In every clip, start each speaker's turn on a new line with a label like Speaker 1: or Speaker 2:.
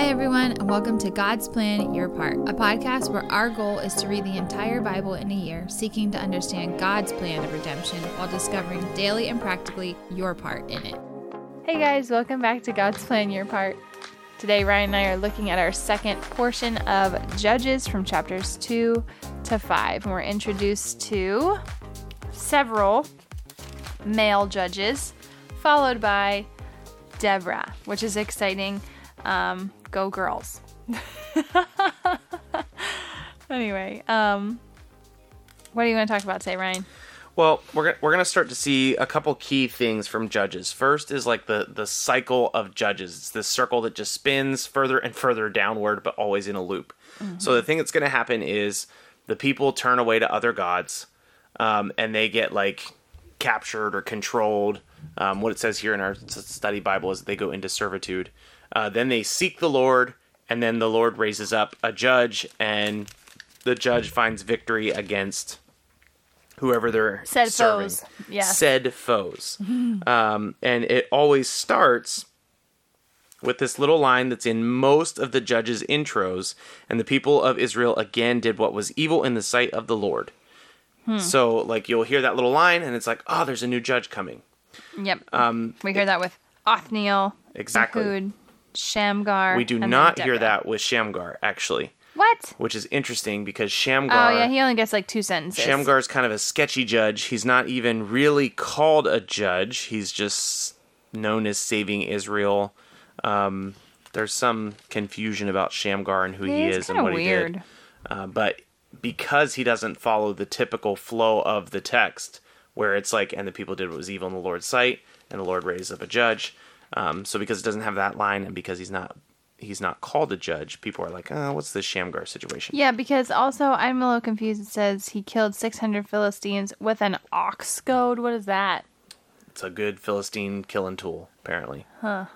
Speaker 1: Hi, everyone, and welcome to God's Plan Your Part, a podcast where our goal is to read the entire Bible in a year, seeking to understand God's plan of redemption while discovering daily and practically your part in it.
Speaker 2: Hey guys, welcome back to God's Plan Your Part. Today, Ryan and I are looking at our second portion of Judges from chapters 2 to 5. And we're introduced to several male judges, followed by Deborah, which is exciting. Um, go girls. anyway, um, what do you want to talk about today, Ryan?
Speaker 3: Well, we're gonna, we're gonna start to see a couple key things from Judges. First is like the the cycle of Judges. It's this circle that just spins further and further downward, but always in a loop. So the thing that's gonna happen is the people turn away to other gods, um, and they get like captured or controlled. Um, what it says here in our study Bible is that they go into servitude. Uh, then they seek the Lord, and then the Lord raises up a judge, and the judge finds victory against whoever they're
Speaker 2: Said
Speaker 3: serving.
Speaker 2: foes. Yes.
Speaker 3: Said foes. um, and it always starts with this little line that's in most of the judges' intros. And the people of Israel again did what was evil in the sight of the Lord.
Speaker 2: Hmm.
Speaker 3: So, like, you'll hear that little line, and it's like, oh, there's a new judge coming.
Speaker 2: Yep. Um, we hear that with Othniel,
Speaker 3: Exactly.
Speaker 2: Ehud, Shamgar.
Speaker 3: We do not hear that with Shamgar, actually,
Speaker 2: What?
Speaker 3: which is interesting because Shamgar.
Speaker 2: Oh yeah, he only gets like two sentences.
Speaker 3: Shamgar's kind of a sketchy judge. He's not even really called a judge. He's just known as saving Israel. Um, there's some confusion about Shamgar and who he
Speaker 2: Yeah, it's
Speaker 3: is and what
Speaker 2: weird.
Speaker 3: he did. Uh, but because he doesn't follow the typical flow of the text, where it's like, and the people did what was evil in the Lord's sight, and the Lord raised up a judge. Um, so because it doesn't have that line, and because he's not he's not called a judge, people are like, oh, what's this Shamgar situation?
Speaker 2: Yeah, because also I'm a little confused. It says he killed 600 Philistines with an ox goad. What is that?
Speaker 3: It's a good Philistine killing tool, apparently. Huh.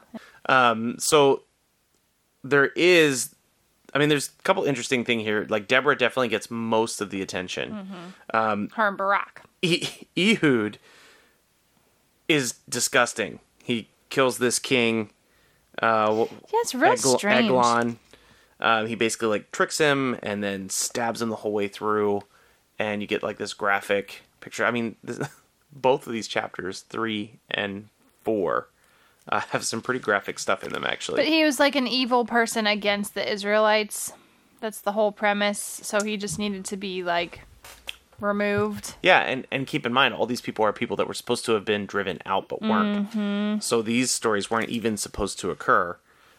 Speaker 3: Um, so there is, I mean, there's a couple interesting thing here. Like Deborah definitely gets most of the attention.
Speaker 2: Her and Barak.
Speaker 3: E- Ehud is disgusting. He kills this king. Uh,
Speaker 2: Yeah, it's real
Speaker 3: Egl-
Speaker 2: strange.
Speaker 3: Eglon. Um, he basically like tricks him and then stabs him the whole way through, and you get like this graphic picture. I mean, this, both of these chapters, three and four, uh, have some pretty graphic stuff in them. Actually,
Speaker 2: But he was like an evil person against the Israelites. That's the whole premise. So he just needed to be like removed.
Speaker 3: Yeah, and, and keep in mind, all these people are people that were supposed to have been driven out but weren't.
Speaker 2: Mm-hmm.
Speaker 3: So these stories weren't even supposed to occur.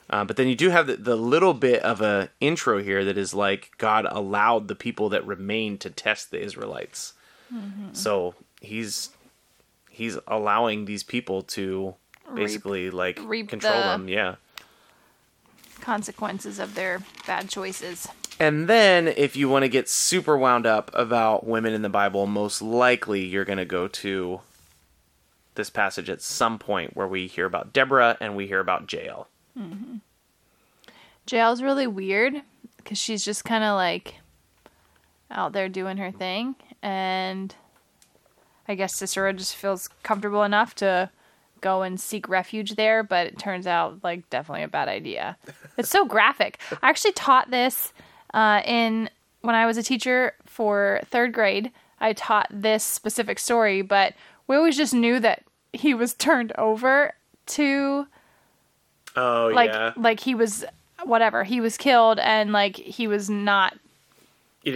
Speaker 3: Uh, but then you do have the, the little bit of a intro here that is like God allowed the people that remained to test the Israelites.
Speaker 2: Mm-hmm.
Speaker 3: So he's he's allowing these people to basically like
Speaker 2: reap
Speaker 3: control
Speaker 2: the-
Speaker 3: them. Yeah.
Speaker 2: Consequences of their bad choices.
Speaker 3: And then, if you want to get super wound up about women in the Bible, most likely you're going to go to this passage at some point where we hear about Deborah and we hear about Jael.
Speaker 2: Mm-hmm. Jael's really weird because she's just kind of like out there doing her thing, and I guess Sisera just feels comfortable enough to go and seek refuge there, but it turns out like definitely a bad idea. It's so graphic. I actually taught this uh, in when I was a teacher for third grade. I taught this specific story, but we always just knew that he was turned over to
Speaker 3: Oh,
Speaker 2: like
Speaker 3: yeah.
Speaker 2: like he was whatever he was killed and like he was not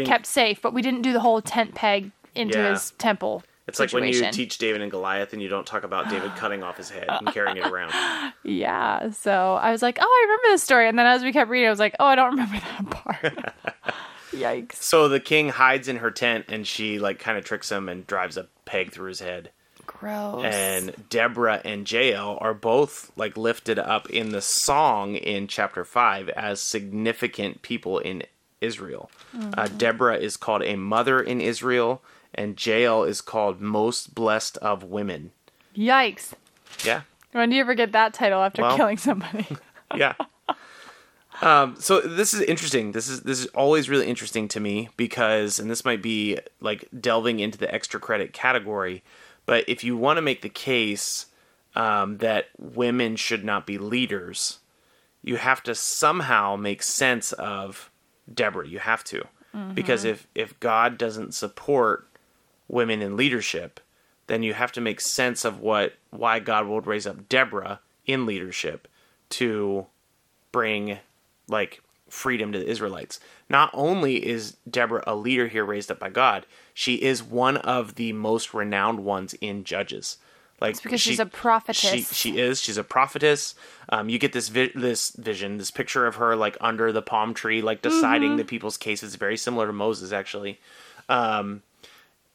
Speaker 2: kept safe but we didn't do the whole tent peg into
Speaker 3: Yeah.
Speaker 2: his temple
Speaker 3: it's like when you teach David and Goliath and you don't talk about David cutting off his head and carrying it around.
Speaker 2: yeah so i was like oh i remember this story. And then as we kept reading i was like oh i don't remember that part. Yikes.
Speaker 3: So the king hides in her tent and she like kind of tricks him and drives a peg through his head.
Speaker 2: gross.
Speaker 3: And Deborah and Jael are both like lifted up in the song in chapter 5 as significant people in Israel. Uh, Deborah is called a mother in Israel and Jael is called most blessed of women.
Speaker 2: yikes
Speaker 3: Yeah.
Speaker 2: when do you ever get that title after
Speaker 3: Well-
Speaker 2: killing somebody
Speaker 3: Yeah. Um, so this is interesting. This is this is always really interesting to me because, and this might be like delving into the extra credit category, but if you want to make the case um, that women should not be leaders, you have to somehow make sense of Deborah. You have to. Mm-hmm. Because if if God doesn't support women in leadership, then you have to make sense of what why God would raise up Deborah in leadership to bring like freedom to the Israelites. Not only is Deborah a leader here raised up by God, she is one of the most renowned ones in Judges. Like it's
Speaker 2: because she's a prophetess.
Speaker 3: She, she is. She's a prophetess. Um, you get this vi- this vision, this picture of her like under the palm tree, like deciding the people's cases. Very similar to Moses, actually. Um,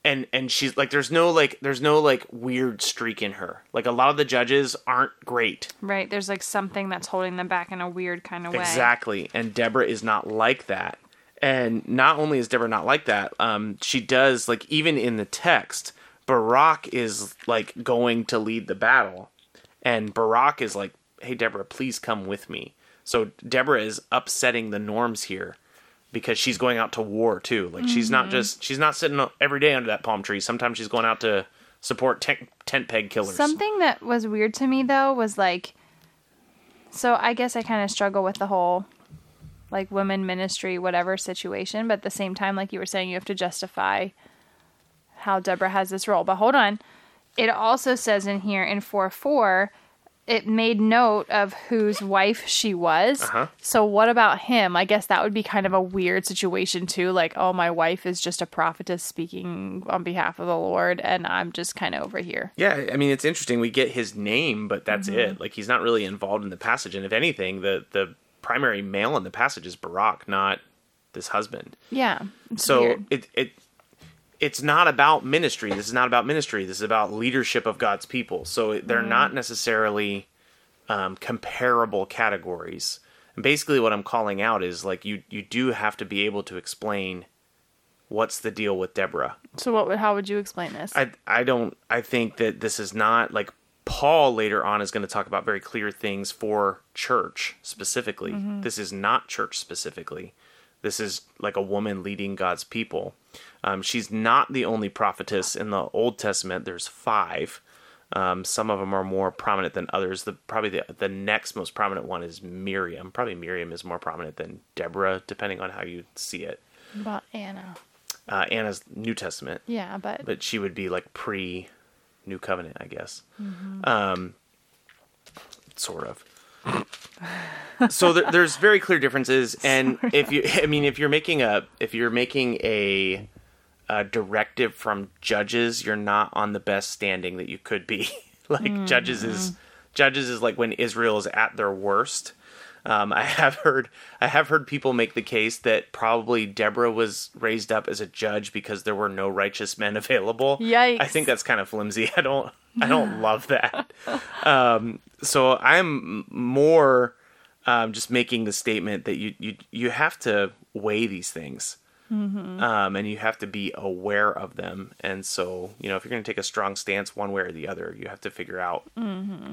Speaker 3: and and she's like, there's no like, there's no like weird streak in her. Like a lot of the judges aren't great.
Speaker 2: Right. There's like something that's holding them back in a weird kind of way.
Speaker 3: Exactly. And Deborah is not like that. And not only is Deborah not like that, um, she does like even in the text, Barak is like going to lead the battle, and Barak is like, "Hey Deborah, please come with me." So Deborah is upsetting the norms here because she's going out to war too. Like she's not mm-hmm. just she's not sitting every day under that palm tree. Sometimes she's going out to support tent, tent peg killers.
Speaker 2: Something that was weird to me though was like so I guess I kind of struggle with the whole like women ministry whatever situation, but at the same time like you were saying you have to justify how Deborah has this role. But hold on. It also says in here in 4 4 it made note of whose wife she was.
Speaker 3: Uh-huh.
Speaker 2: So what about him? I guess that would be kind of a weird situation too. Like, oh, my wife is just a prophetess speaking on behalf of the Lord, and I'm just kind of over here.
Speaker 3: Yeah, I mean it's interesting. We get his name, but that's
Speaker 2: Mm-hmm.
Speaker 3: it. Like he's not really involved in the passage. And if anything, the the primary male in the passage is Barak, not this husband.
Speaker 2: Yeah.
Speaker 3: So
Speaker 2: weird.
Speaker 3: it it it's not about ministry. This is not about ministry. This is about leadership of God's people. So they're not necessarily um, comparable categories. And basically, what I'm calling out is like you you do have to be able to explain what's the deal with Deborah.
Speaker 2: So what? would- How would you explain this?
Speaker 3: I I don't I think that this is not like Paul later on is going to talk about very clear things for church specifically. This is not church specifically. This is like a woman leading God's people. Um, she's not the only prophetess in the Old Testament. There's five. Um, some of them are more prominent than others. The probably the the next most prominent one is Miriam. Probably Miriam is more prominent than Deborah, depending on how you see it.
Speaker 2: about Anna.
Speaker 3: Uh, Anna's New Testament
Speaker 2: Yeah, but,
Speaker 3: but she would be like pre New Covenant, I guess. Um, sort of. So there, there's very clear differences, and if you, I mean, if you're making a, if you're making a, a directive from judges, you're not on the best standing that you could be. like judges is, mm. judges is like when Israel is at their worst. Um, I have heard I have heard people make the case that probably Deborah was raised up as a judge because there were no righteous men available.
Speaker 2: Yikes.
Speaker 3: I think that's kind of flimsy. I don't I don't love that. Um, so I'm more um, just making the statement that you you you have to weigh these things. Um, and you have to be aware of them. And so, you know, if you're going to take a strong stance one way or the other, you have to figure out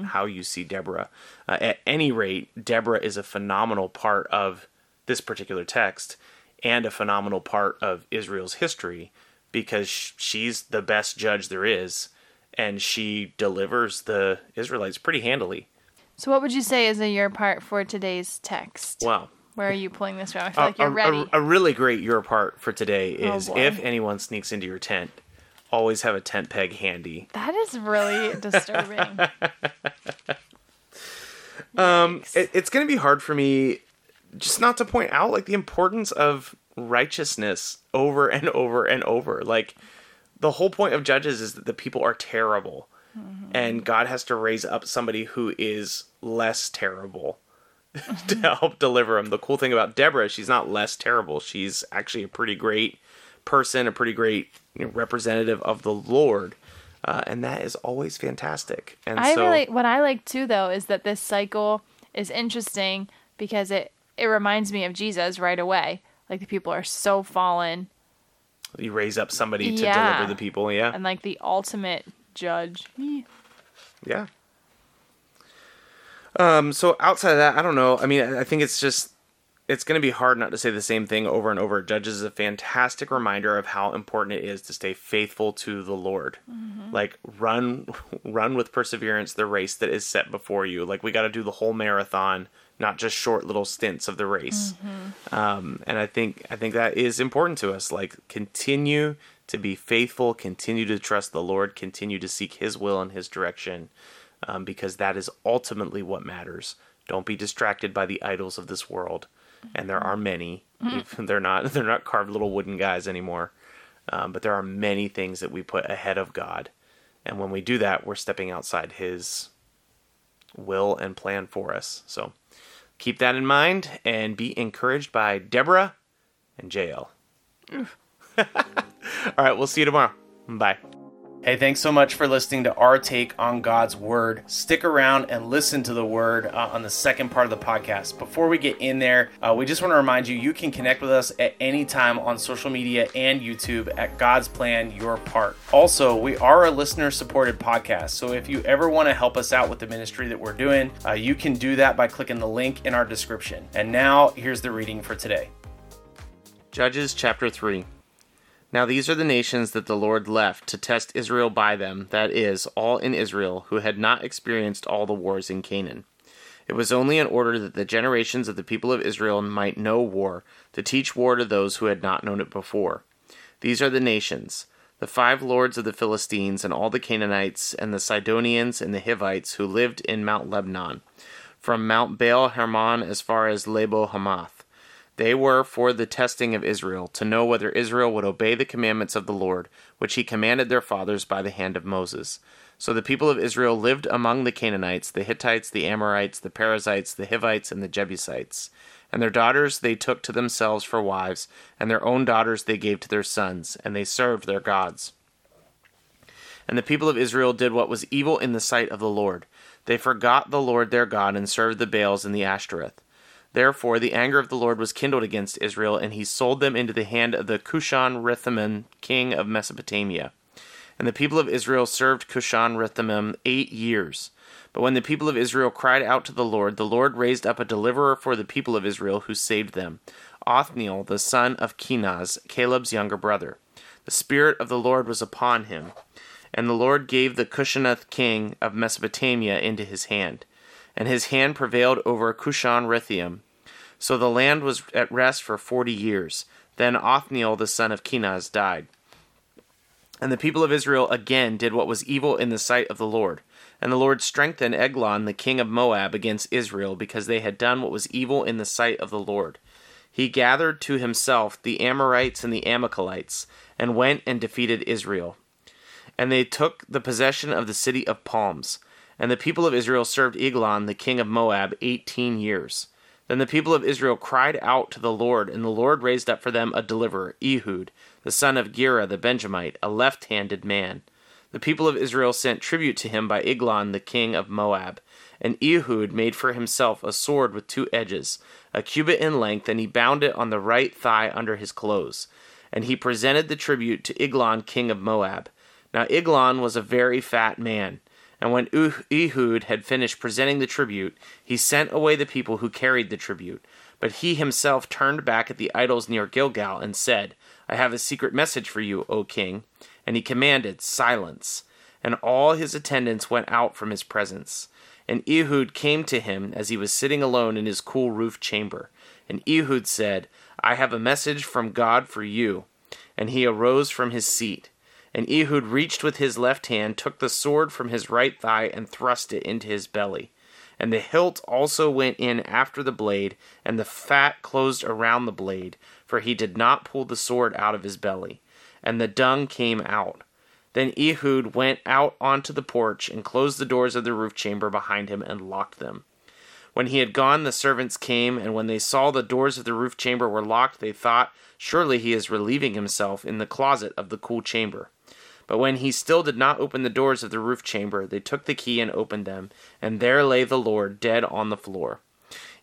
Speaker 3: how you see Deborah. Uh, at any rate, Deborah is a phenomenal part of this particular text and a phenomenal part of Israel's history because she's the best judge there is and she delivers the Israelites pretty handily.
Speaker 2: so what would you say is a your part for today's text?
Speaker 3: Wow.
Speaker 2: Where are you pulling this from? I feel like you're
Speaker 3: a-
Speaker 2: ready.
Speaker 3: A, really great your part for today
Speaker 2: Oh,
Speaker 3: is
Speaker 2: boy.
Speaker 3: if anyone sneaks into your tent, always have a tent peg handy.
Speaker 2: that is really disturbing.
Speaker 3: Um, it, it's going to be hard for me just not to point out like the importance of righteousness over and over and over. Like the whole point of judges is that the people are terrible, and God has to raise up somebody who is less terrible. to help deliver them. The cool thing about Deborah, she's not less terrible. She's actually a pretty great person, a pretty great you know, representative of the Lord, uh, and that is always fantastic. And
Speaker 2: I
Speaker 3: so,
Speaker 2: really what I like too though is that this cycle is interesting because it it reminds me of Jesus right away. Like the people are so fallen
Speaker 3: you raise up somebody to
Speaker 2: Yeah.
Speaker 3: deliver the people. Yeah,
Speaker 2: and like the ultimate judge.
Speaker 3: yeah. Um. So outside of that, I don't know. I mean, I think it's just it's going to be hard not to say the same thing over and over. Judges is a fantastic reminder of how important it is to stay faithful to the Lord. Like run, run with perseverance the race that is set before you. Like we got to do the whole marathon, not just short little stints of the race. Um, and I think I think that is important to us. Like continue to be faithful, continue to trust the Lord, continue to seek His will and His direction, um, because that is ultimately what matters. Don't be distracted by the idols of this world, and there are many. they're not they're not carved little wooden guys anymore, um, but there are many things that we put ahead of God, and when we do that, we're stepping outside His will and plan for us. So keep that in mind and be encouraged by Deborah and Jael. All right, we'll see you tomorrow. Bye. Hey, thanks so much for listening to our take on God's Word. Stick around and listen to the Word uh, on the second part of the podcast. Before we get in there, uh, we just want to remind you you can connect with us at any time on social media and YouTube at God's Plan Your Part. Also, we are a listener supported podcast, so if you ever want to help us out with the ministry that we're doing, uh, you can do that by clicking the link in our description. And now, here's the reading for today Judges chapter 3. Now these are the nations that the Lord left to test Israel by them, that is, all in Israel, who had not experienced all the wars in Canaan. It was only in order that the generations of the people of Israel might know war, to teach war to those who had not known it before. These are the nations the five lords of the Philistines, and all the Canaanites, and the Sidonians, and the Hivites who lived in Mount Lebanon, from Mount Baal Hermon as far as Lebo Hamath. They were for the testing of Israel, to know whether Israel would obey the commandments of the Lord, which he commanded their fathers by the hand of Moses. So the people of Israel lived among the Canaanites, the Hittites, the Amorites, the Perizzites, the Hivites, and the Jebusites. And their daughters they took to themselves for wives, and their own daughters they gave to their sons, and they served their gods. And the people of Israel did what was evil in the sight of the Lord. They forgot the Lord their God, and served the Baals and the Ashtoreth. Therefore, the anger of the Lord was kindled against Israel, and he sold them into the hand of the Cushan Rithemim, king of Mesopotamia. And the people of Israel served Cushan Rithemim eight years. But when the people of Israel cried out to the Lord, the Lord raised up a deliverer for the people of Israel who saved them Othniel, the son of Kenaz, Caleb's younger brother. The Spirit of the Lord was upon him, and the Lord gave the Cushanath king of Mesopotamia into his hand and his hand prevailed over Cushan Rithaim. So the land was at rest for forty years. Then Othniel the son of Kenaz died. And the people of Israel again did what was evil in the sight of the Lord. And the Lord strengthened Eglon the king of Moab against Israel, because they had done what was evil in the sight of the Lord. He gathered to himself the Amorites and the Amalekites, and went and defeated Israel. And they took the possession of the city of palms. And the people of Israel served Eglon, the king of Moab, eighteen years. Then the people of Israel cried out to the Lord, and the Lord raised up for them a deliverer, Ehud, the son of Gera the Benjamite, a left handed man. The people of Israel sent tribute to him by Eglon, the king of Moab. And Ehud made for himself a sword with two edges, a cubit in length, and he bound it on the right thigh under his clothes. And he presented the tribute to Eglon, king of Moab. Now Eglon was a very fat man. And when Ehud had finished presenting the tribute, he sent away the people who carried the tribute. But he himself turned back at the idols near Gilgal and said, I have a secret message for you, O king. And he commanded, Silence. And all his attendants went out from his presence. And Ehud came to him as he was sitting alone in his cool roof chamber. And Ehud said, I have a message from God for you. And he arose from his seat. And Ehud reached with his left hand, took the sword from his right thigh, and thrust it into his belly. And the hilt also went in after the blade, and the fat closed around the blade, for he did not pull the sword out of his belly. And the dung came out. Then Ehud went out onto the porch, and closed the doors of the roof chamber behind him, and locked them. When he had gone, the servants came, and when they saw the doors of the roof chamber were locked, they thought, Surely he is relieving himself in the closet of the cool chamber. But when he still did not open the doors of the roof chamber, they took the key and opened them, and there lay the Lord dead on the floor.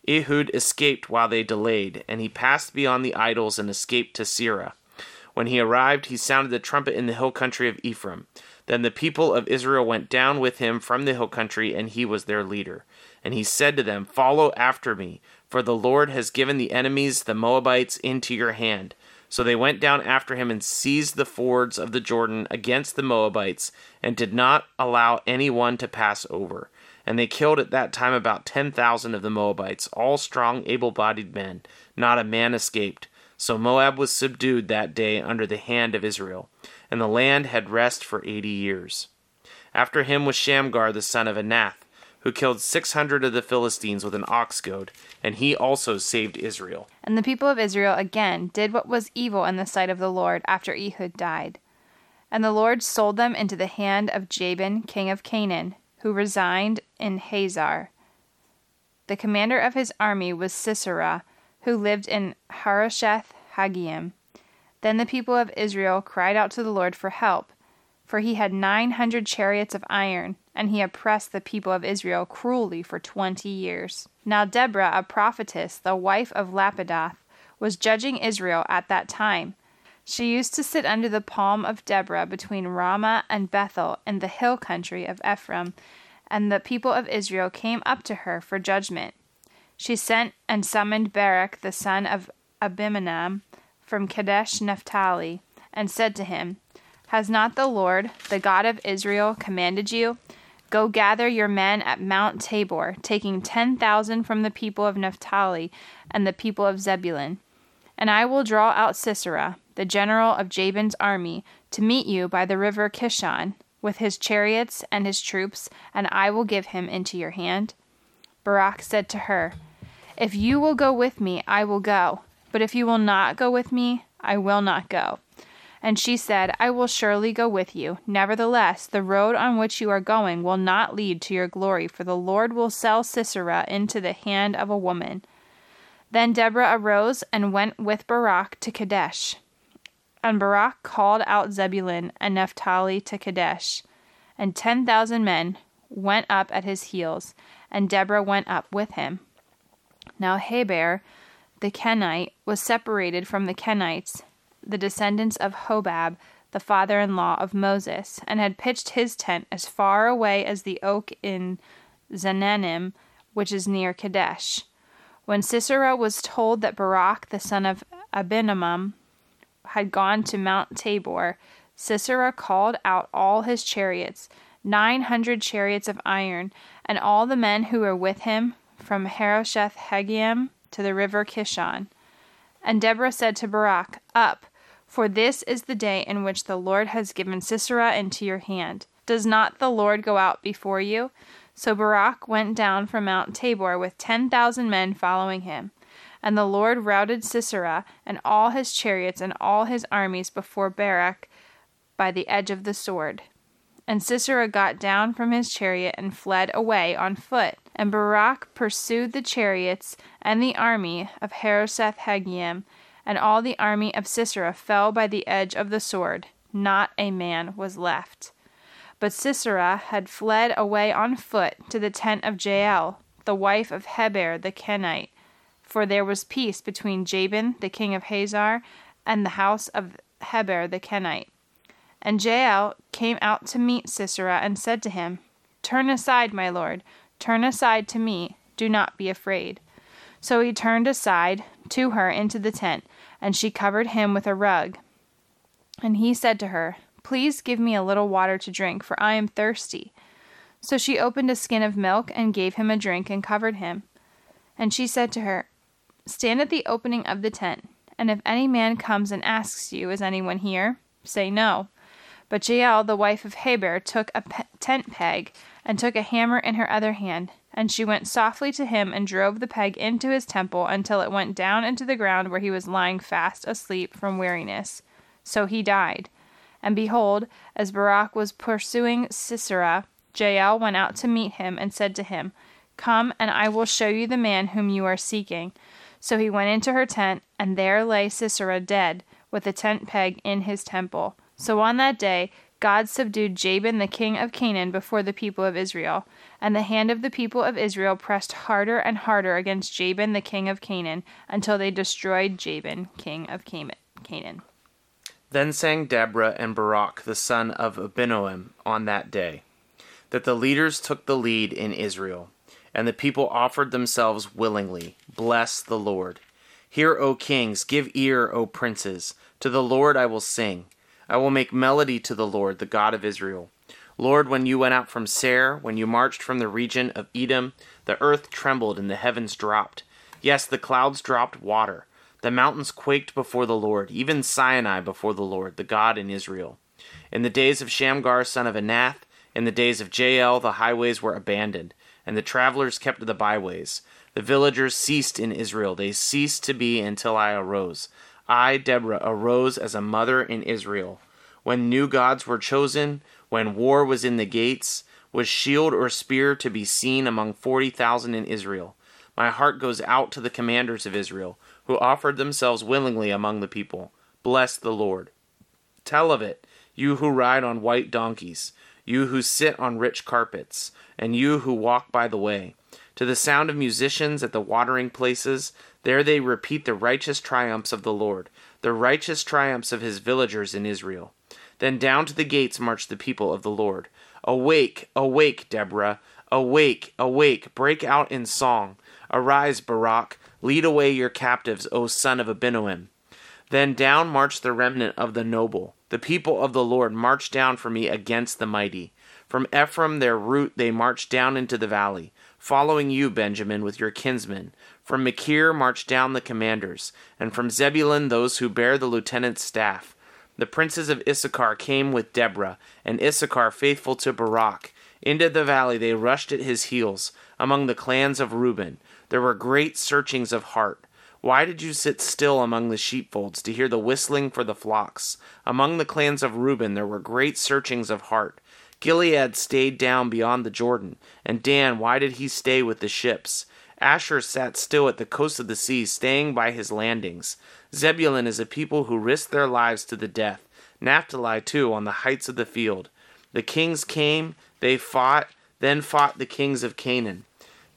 Speaker 3: Ehud escaped while they delayed, and he passed beyond the idols and escaped to Seirah. When he arrived, he sounded the trumpet in the hill country of Ephraim. Then the people of Israel went down with him from the hill country, and he was their leader. And he said to them, Follow after me, for the Lord has given the enemies, the Moabites, into your hand. So they went down after him and seized the fords of the Jordan against the Moabites, and did not allow any one to pass over. And they killed at that time about ten thousand of the Moabites, all strong, able bodied men. Not a man escaped. So Moab was subdued that day under the hand of Israel, and the land had rest for eighty years. After him was Shamgar the son of Anath, who killed six hundred of the Philistines with an ox goad, and he also saved Israel.
Speaker 2: And the people of Israel again did what was evil in the sight of the Lord after Ehud died. And the Lord sold them into the hand of Jabin, king of Canaan, who resigned in Hazor. The commander of his army was Sisera, who lived in Harosheth Haggim. Then the people of Israel cried out to the Lord for help, for he had nine hundred chariots of iron, and he oppressed the people of Israel cruelly for twenty years. Now Deborah, a prophetess, the wife of Lapidoth, was judging Israel at that time. She used to sit under the palm of Deborah between Ramah and Bethel in the hill country of Ephraim, and the people of Israel came up to her for judgment. She sent and summoned Barak the son of Abinoam from Kadesh Naphtali, and said to him, Has not the Lord, the God of Israel, commanded you? Go gather your men at Mount Tabor, taking ten thousand from the people of Naphtali and the people of Zebulun. And I will draw out Sisera, the general of Jabin's army, to meet you by the river Kishon, with his chariots and his troops, and I will give him into your hand. Barak said to her, If you will go with me, I will go, but if you will not go with me, I will not go. And she said, I will surely go with you. Nevertheless, the road on which you are going will not lead to your glory, for the Lord will sell Sisera into the hand of a woman. Then Deborah arose and went with Barak to Kadesh. And Barak called out Zebulun and Naphtali to Kadesh, and ten thousand men went up at his heels, and Deborah went up with him. Now Heber, the Kenite, was separated from the Kenites, the descendants of Hobab, the father in law of Moses, and had pitched his tent as far away as the oak in Zaanannim, which is near Kadesh. When Sisera was told that Barak, the son of Abinoam, had gone to Mount Tabor, Sisera called out all his chariots, nine hundred chariots of iron, and all the men who were with him, from Harosheth Haggim to the river Kishon. And Deborah said to Barak, Up, for this is the day in which the Lord has given Sisera into your hand. Does not the Lord go out before you? So Barak went down from Mount Tabor with ten thousand men following him. And the Lord routed Sisera and all his chariots and all his armies before Barak by the edge of the sword. And Sisera got down from his chariot and fled away on foot. And Barak pursued the chariots and the army of Harosheth Haggim, and all the army of Sisera fell by the edge of the sword. Not a man was left. But Sisera had fled away on foot to the tent of Jael, the wife of Heber the Kenite, for there was peace between Jabin the king of Hazor and the house of Heber the Kenite. And Jael came out to meet Sisera and said to him, Turn aside, my lord, turn aside to me, do not be afraid. So he turned aside to her into the tent, and she covered him with a rug. And he said to her, Please give me a little water to drink, for I am thirsty. So she opened a skin of milk and gave him a drink and covered him. And she said to her, Stand at the opening of the tent, and if any man comes and asks you, Is anyone here? say no. But Jael, the wife of Heber, took a pe- tent peg and took a hammer in her other hand, and she went softly to him and drove the peg into his temple until it went down into the ground where he was lying fast asleep from weariness. So he died. And behold, as Barak was pursuing Sisera, Jael went out to meet him and said to him, Come, and I will show you the man whom you are seeking. So he went into her tent, and there lay Sisera dead, with the tent peg in his temple. So on that day, God subdued Jabin the king of Canaan before the people of Israel, and the hand of the people of Israel pressed harder and harder against Jabin the king of Canaan, until they destroyed Jabin king of Canaan.
Speaker 3: Then sang Deborah and Barak the son of Abinoam on that day, that the leaders took the lead in Israel, and the people offered themselves willingly. Bless the Lord. Hear, O kings, give ear, O princes. To the Lord I will sing. I will make melody to the Lord, the God of Israel. Lord, when you went out from Seir, when you marched from the region of Edom, the earth trembled and the heavens dropped. Yes, the clouds dropped water. The mountains quaked before the Lord, even Sinai before the Lord, the God in Israel. In the days of Shamgar son of Anath, in the days of Jael, the highways were abandoned, and the travelers kept the byways. The villagers ceased in Israel. They ceased to be until I arose. I, Deborah, arose as a mother in Israel. When new gods were chosen, when war was in the gates, was shield or spear to be seen among forty thousand in Israel? My heart goes out to the commanders of Israel, who offered themselves willingly among the people. Bless the Lord. Tell of it, you who ride on white donkeys, you who sit on rich carpets, and you who walk by the way. To the sound of musicians at the watering places, there they repeat the righteous triumphs of the Lord, the righteous triumphs of his villagers in Israel. Then down to the gates march the people of the Lord. Awake, awake, Deborah. Awake, awake, break out in song. Arise, Barak, lead away your captives, O son of Abinoam. Then down marched the remnant of the noble. The people of the Lord marched down for me against the mighty. From Ephraim their route they marched down into the valley, following you, Benjamin, with your kinsmen. From Machir marched down the commanders, and from Zebulun those who bear the lieutenant's staff. The princes of Issachar came with Deborah, and Issachar faithful to Barak. Into the valley they rushed at his heels, among the clans of Reuben. There were great searchings of heart. Why did you sit still among the sheepfolds to hear the whistling for the flocks? Among the clans of Reuben there were great searchings of heart. Gilead stayed down beyond the Jordan, and Dan, why did he stay with the ships? Asher sat still at the coast of the sea, staying by his landings. Zebulun is a people who risk their lives to the death. Naphtali, too, on the heights of the field. The kings came, they fought, then fought the kings of Canaan.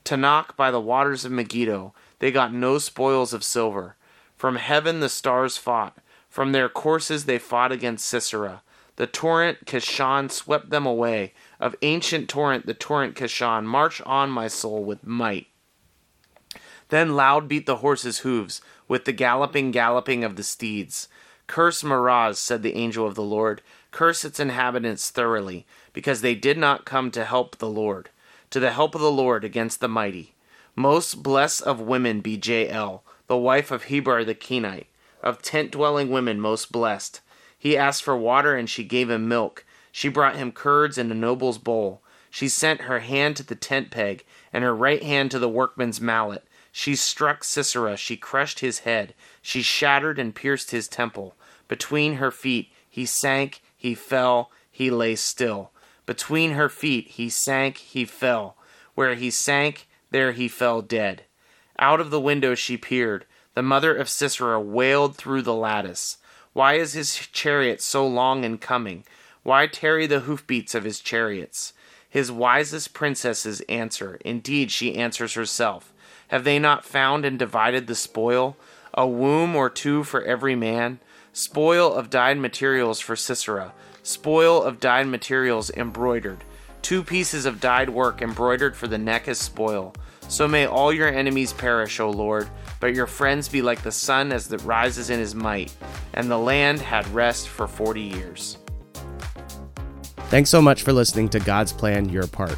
Speaker 3: Taanach by the waters of Megiddo, they got no spoils of silver. From heaven the stars fought. From their courses they fought against Sisera. The torrent Kishon swept them away. Of ancient torrent, the torrent Kishon, march on, my soul, with might. Then loud beat the horses' hoofs, with the galloping, galloping of the steeds. Curse Meroz, said the angel of the Lord. Curse its inhabitants thoroughly, because they did not come to help the Lord, to the help of the Lord against the mighty. Most blessed of women be Jael, the wife of Heber the Kenite, of tent dwelling women most blessed. He asked for water, and she gave him milk. She brought him curds in a noble's bowl. She sent her hand to the tent peg, and her right hand to the workman's mallet. She struck Sisera, she crushed his head, she shattered and pierced his temple. Between her feet he sank, he fell, he lay still. Between her feet he sank, he fell. Where he sank, there he fell dead. Out of the window she peered. The mother of Sisera wailed through the lattice. Why is his chariot so long in coming? Why tarry the hoofbeats of his chariots? His wisest princesses answer. Indeed, she answers herself. Have they not found and divided the spoil? A womb or two for every man? Spoil of dyed materials for Sisera. Spoil of dyed materials embroidered. Two pieces of dyed work embroidered for the neck as spoil. So may all your enemies perish, O Lord, but your friends be like the sun as it rises in his might. And the land had rest for forty years.
Speaker 4: Thanks so much for listening to God's Plan Your Part.